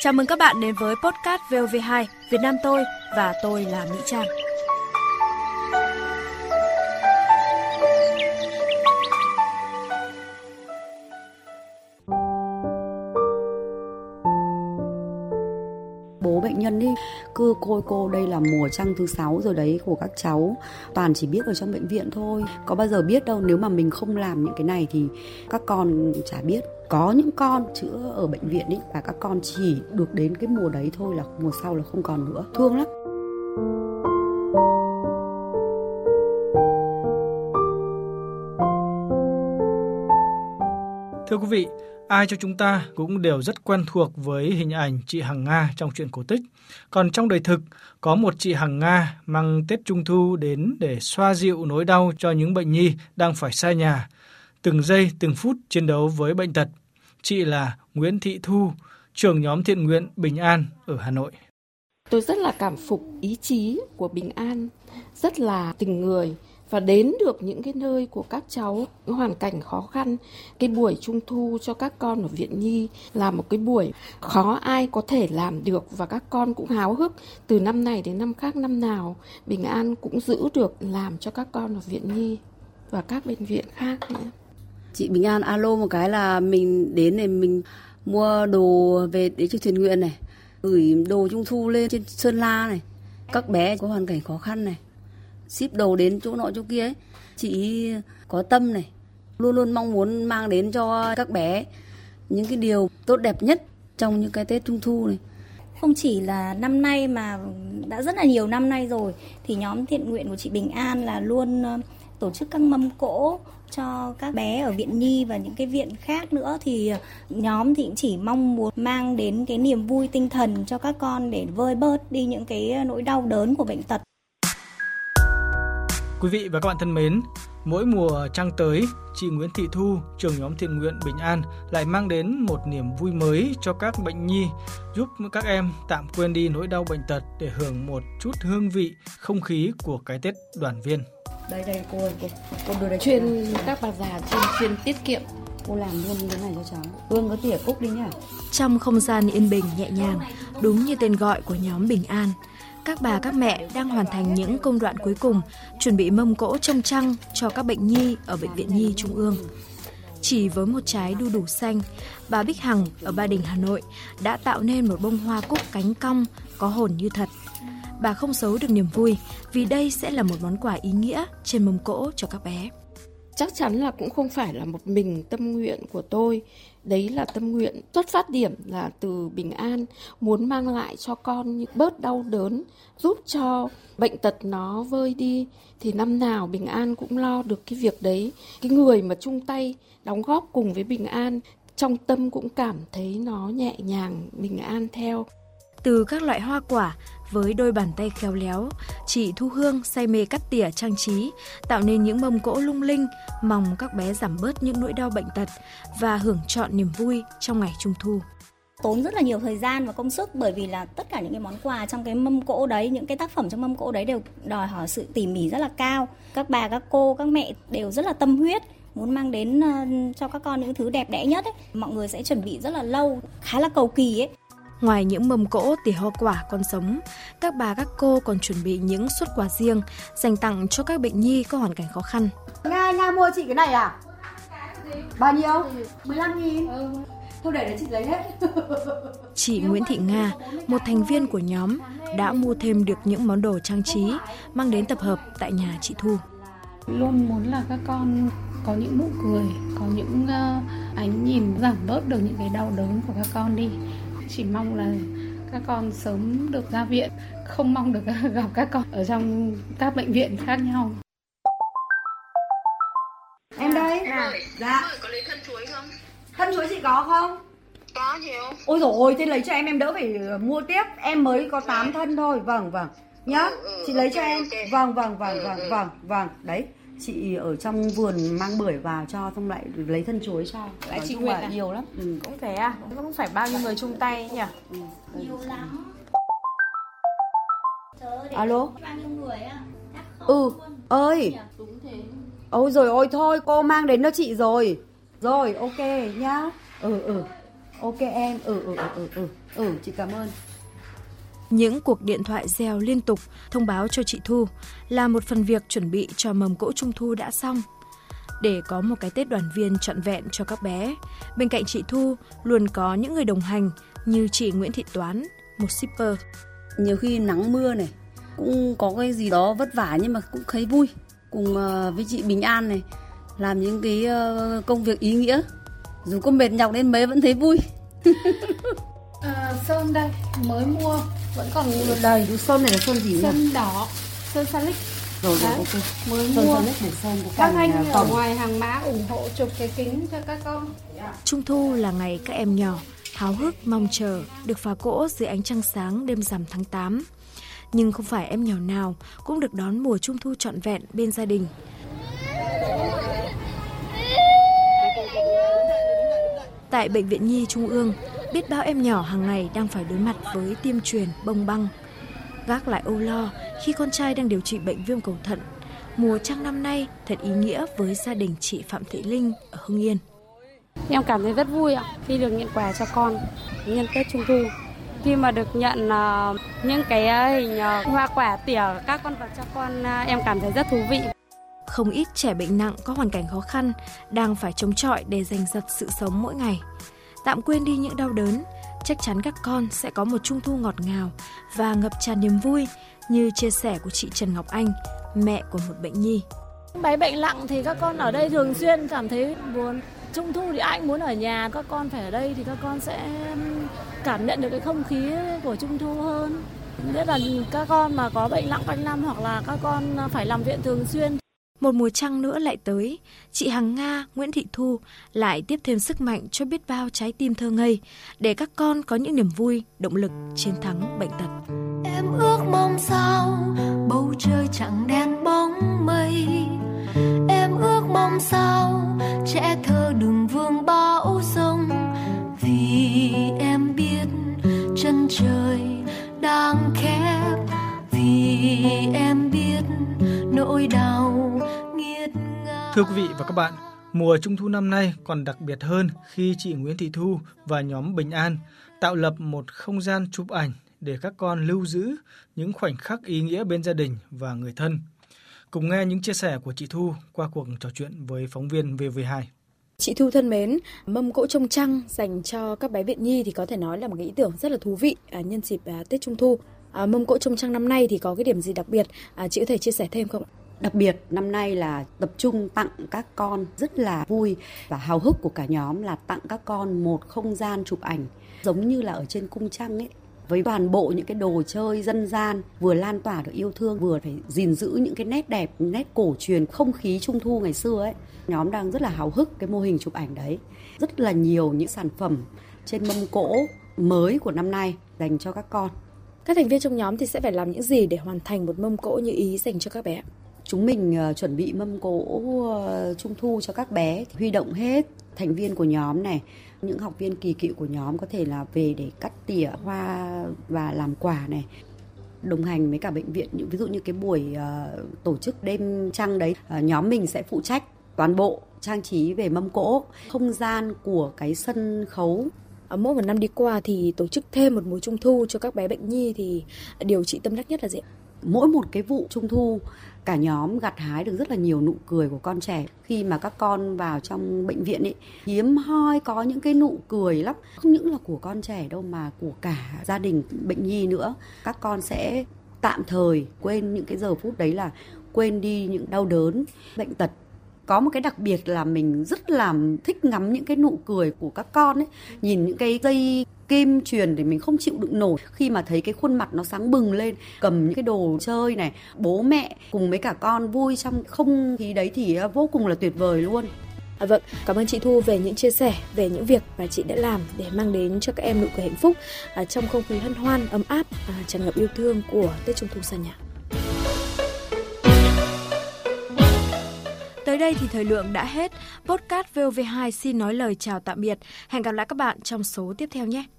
Chào mừng các bạn đến với podcast VOV2 Việt Nam tôi và tôi là Mỹ Trang. Bố bệnh nhân đi cứ côi cô đây là mùa trăng thứ sáu rồi đấy của các cháu. Toàn chỉ biết ở trong bệnh viện thôi. Có bao giờ biết đâu nếu mà mình không làm những cái này thì các con chả biết. Có những con chữa ở bệnh viện ấy và các con chỉ được đến cái mùa đấy thôi là mùa sau là không còn nữa. Thương lắm. Thưa quý vị, ai cho chúng ta cũng đều rất quen thuộc với hình ảnh chị Hằng Nga trong truyện cổ tích. Còn trong đời thực, có một chị Hằng Nga mang Tết Trung Thu đến để xoa dịu nỗi đau cho những bệnh nhi đang phải xa nhà, từng giây từng phút chiến đấu với bệnh tật. Chị là Nguyễn Thị Thu, trưởng nhóm thiện nguyện Bình An ở Hà Nội. Tôi rất là cảm phục ý chí của Bình An, rất là tình người và đến được những cái nơi của các cháu hoàn cảnh khó khăn, cái buổi trung thu cho các con ở viện nhi là một cái buổi khó ai có thể làm được và các con cũng háo hức từ năm này đến năm khác năm nào. Bình an cũng giữ được làm cho các con ở viện nhi và các bệnh viện khác nữa. Chị bình an alo một cái là mình đến để mình mua đồ về để cho thiện nguyện này, gửi đồ trung thu lên trên sơn la này. Các bé có hoàn cảnh khó khăn này ship đồ đến chỗ nọ chỗ kia ấy. Chị có tâm này, luôn luôn mong muốn mang đến cho các bé những cái điều tốt đẹp nhất trong những cái tết trung thu này. Không chỉ là năm nay mà đã rất là nhiều năm nay rồi, thì nhóm thiện nguyện của chị Bình An là luôn ờ, tổ chức các mâm cỗ cho các bé ở viện nhi và những cái viện khác nữa. Thì ờ, nhóm thì cũng chỉ mong muốn mang đến cái niềm vui tinh thần cho các con để vơi bớt đi những cái nỗi đau đớn của bệnh tật. Quý vị và các bạn thân mến, mỗi mùa trăng tới, chị Nguyễn Thị Thu, trưởng nhóm thiện nguyện Bình An lại mang đến một niềm vui mới cho các bệnh nhi, giúp các em tạm quên đi nỗi đau bệnh tật để hưởng một chút hương vị, không khí của cái Tết đoàn viên. đây đây cô ơi cô cô đưa đây chuyên các bà già chuyên chuyên tiết kiệm. Cô làm luôn cái này cho cháu. Hương có tỉa cúc đi nhá. Trong không gian yên bình nhẹ nhàng, đúng như tên gọi của nhóm Bình An, các bà các mẹ đang hoàn thành những công đoạn cuối cùng, chuẩn bị mâm cỗ trông trăng cho các bệnh nhi ở Bệnh viện Nhi Trung ương. Chỉ với một trái đu đủ xanh, bà Bích Hằng ở Ba Đình, Hà Nội đã tạo nên một bông hoa cúc cánh cong có hồn như thật. Bà không giấu được niềm vui vì đây sẽ là một món quà ý nghĩa trên mâm cỗ cho các bé chắc chắn là cũng không phải là một mình tâm nguyện của tôi. Đấy là tâm nguyện xuất phát điểm là từ bình an muốn mang lại cho con những bớt đau đớn giúp cho bệnh tật nó vơi đi. Thì năm nào bình an cũng lo được cái việc đấy. Cái người mà chung tay đóng góp cùng với bình an trong tâm cũng cảm thấy nó nhẹ nhàng bình an theo. Từ các loại hoa quả với đôi bàn tay khéo léo, chị Thu Hương say mê cắt tỉa trang trí, tạo nên những mâm cỗ lung linh, mong các bé giảm bớt những nỗi đau bệnh tật và hưởng trọn niềm vui trong ngày Trung thu. tốn rất là nhiều thời gian và công sức bởi vì là tất cả những cái món quà trong cái mâm cỗ đấy những cái tác phẩm trong mâm cỗ đấy đều đòi hỏi sự tỉ mỉ rất là cao. Các bà các cô các mẹ đều rất là tâm huyết muốn mang đến ờ, cho các con những thứ đẹp đẽ nhất ấy. Mọi người sẽ chuẩn bị rất là lâu khá là cầu kỳ ấy. Ngoài những mâm cỗ tỉa hoa quả con sống, các bà các cô còn chuẩn bị những suất quà riêng dành tặng cho các bệnh nhi có hoàn cảnh khó khăn. Nga, Nga mua chị cái này à? Bao nhiêu? 15 nghìn Thôi để để chị lấy hết Chị Nguyễn Thị Nga, một thành viên của nhóm, đã mua thêm được những món đồ trang trí mang đến tập hợp tại nhà chị Thu. luôn muốn là các con có những nụ cười có những ờ, ánh nhìn giảm bớt được những cái đau đớn của các con đi chỉ mong là các con sớm được ra viện không mong được gặp các con ở trong các bệnh viện khác nhau. Em đây. Dạ. Có lấy thân chuối không? Thân chuối chị có không? Có nhiều. Ôi dồi ôi, thế lấy cho em em đỡ phải mua tiếp. Em mới có 8 thân thôi. Vâng vâng. Nhá. Ừ, ừ, Chị lấy cho ok, em. ok. Vâng vâng vâng Ừ, vâng ừ. vâng vâng. Đấy Chị ở trong vườn mang bưởi vào cho Xong lại lấy thân chuối cho. Lại chị Nguyệt à? nhiều lắm. Ừ. Cũng thế à? Cũng không phải bao nhiêu người chung tay nhỉ? nhiều lắm. Alo? bao nhiêu người á. Ừ ơi. Ôi rồi ôi thôi cô mang đến cho chị rồi. Rồi ok nhá. Ừ ừ. Ok em. Ừ ừ ừ ừ ừ, ừ chị cảm ơn những cuộc điện thoại reo liên tục thông báo cho chị Thu là một phần việc chuẩn bị cho mầm cỗ trung thu đã xong. Để có một cái Tết đoàn viên trọn vẹn cho các bé, bên cạnh chị Thu luôn có những người đồng hành như chị Nguyễn Thị Toán, một shipper. Nhiều khi nắng mưa này, cũng có cái gì đó vất vả nhưng mà cũng thấy vui. Cùng ờ, với chị Bình An này, làm những cái ờ, công việc ý nghĩa. Dù có mệt nhọc đến mấy vẫn thấy vui. à, sơn đây mới mua vẫn còn đầy sơn này là sơn gì nhỉ? Sơn đỏ. Sơn salic. Rồi rồi ok. mới sơn mua. Salic để sơn của các anh ở phòng. ngoài hàng mã ủng hộ chụp cái kính cho các con. Trung thu là ngày các em nhỏ háo hức mong chờ được phá cỗ dưới ánh trăng sáng đêm rằm tháng 8. Nhưng không phải em nhỏ nào cũng được đón mùa trung thu trọn vẹn bên gia đình. Tại Bệnh viện Nhi Trung ương, biết bao em nhỏ hàng ngày đang phải đối mặt với tiêm truyền bông băng. Gác lại âu lo khi con trai đang điều trị bệnh viêm cầu thận. Mùa trăng năm nay thật ý nghĩa với gia đình chị Phạm Thị Linh ở Hưng Yên. Em cảm thấy rất vui ạ khi được nhận quà cho con nhân Tết Trung thu. Khi mà được nhận uh, những cái hình uh, hoa quả tỉa các con vật cho con em cảm thấy rất thú vị. Không ít trẻ bệnh nặng có hoàn cảnh khó khăn đang phải chống chọi để giành giật sự sống mỗi ngày. Tạm quên đi những đau đớn, chắc chắn các con sẽ có một trung thu ngọt ngào và ngập tràn niềm vui như chia sẻ của chị Trần Ngọc Anh, mẹ của một bệnh nhi. Bé bệnh nặng thì các con ở đây thường xuyên cảm thấy buồn. Trung thu thì anh muốn ở nhà, các con phải ở đây thì các con sẽ cảm nhận được cái không khí của Trung thu hơn. Nhất là các con mà có bệnh nặng quanh năm hoặc là các con phải làm viện thường xuyên. Một mùa trăng nữa lại tới, chị Hằng Nga, Nguyễn Thị Thu lại tiếp thêm sức mạnh cho biết bao trái tim thơ ngây để các con có những niềm vui, động lực chiến thắng bệnh tật. Em ước mong sao? Bầu trời chẳng đen bóng mây. Em ước mong sao? Trẻ thơ đừng vương bão giông Vì em biết chân trời đang khép. Vì em biết nỗi đau Thưa quý vị và các bạn, mùa trung thu năm nay còn đặc biệt hơn khi chị Nguyễn Thị Thu và nhóm Bình An tạo lập một không gian chụp ảnh để các con lưu giữ những khoảnh khắc ý nghĩa bên gia đình và người thân. Cùng nghe những chia sẻ của chị Thu qua cuộc trò chuyện với phóng viên VV2. Chị Thu thân mến, mâm cỗ trông trăng dành cho các bé viện nhi thì có thể nói là một cái ý tưởng rất là thú vị à, nhân dịp à, Tết Trung Thu. À, mâm cỗ trông trăng năm nay thì có cái điểm gì đặc biệt? À, chị có thể chia sẻ thêm không? Đặc biệt, năm nay là tập trung tặng các con rất là vui và hào hức của cả nhóm là tặng các con một không gian chụp ảnh, giống như là ở trên cung trăng ấy, với toàn bộ những cái đồ chơi dân gian vừa lan tỏa được yêu thương, vừa phải gìn giữ những cái nét đẹp, nét cổ truyền, không khí trung thu ngày xưa ấy. Nhóm đang rất là hào hức cái mô hình chụp ảnh đấy. Rất là nhiều những sản phẩm trên mâm cỗ mới của năm nay dành cho các con. Các thành viên trong nhóm thì sẽ phải làm những gì để hoàn thành một mâm cỗ như ý dành cho các bé? Chúng mình uh, chuẩn bị mâm cỗ uh, trung thu cho các bé huy động hết thành viên của nhóm này. Những học viên kỳ cựu của nhóm có thể là về để cắt tỉa hoa và làm quà này. Đồng hành với cả bệnh viện những ví dụ như cái buổi uh, tổ chức đêm trăng đấy uh, nhóm mình sẽ phụ trách toàn bộ trang trí về mâm cỗ không gian của cái sân khấu. Mỗi một năm đi qua thì tổ chức thêm một mùa trung thu cho các bé bệnh nhi thì điều trị tâm đắc nhất là gì? Mỗi một cái vụ trung thu, cả nhóm gặt hái được rất là nhiều nụ cười của con trẻ. Khi mà các con vào trong bệnh viện ấy hiếm hoi, có những cái nụ cười lắm. Không những là của con trẻ đâu mà của cả gia đình, bệnh nhi nữa. Các con sẽ tạm thời quên những cái giờ phút đấy là quên đi những đau đớn, bệnh tật có một cái đặc biệt là mình rất là thích ngắm những cái nụ cười của các con ấy. Nhìn những cái dây kim truyền thì mình không chịu đựng nổi. Khi mà thấy cái khuôn mặt nó sáng bừng lên cầm những cái đồ chơi này bố mẹ cùng với cả con vui trong không khí đấy thì à, vô cùng là tuyệt vời luôn. À, vâng, cảm ơn chị Thu về những chia sẻ về những việc mà chị đã làm để mang đến cho các em nụ cười hạnh phúc à, trong không khí hân hoan, ấm áp, à, tràn ngập yêu thương của Tết Trung thu xa nhà. Tới đây thì thời lượng đã hết. Podcast VOV2 xin nói lời chào tạm biệt. Hẹn gặp lại các bạn trong số tiếp theo nhé.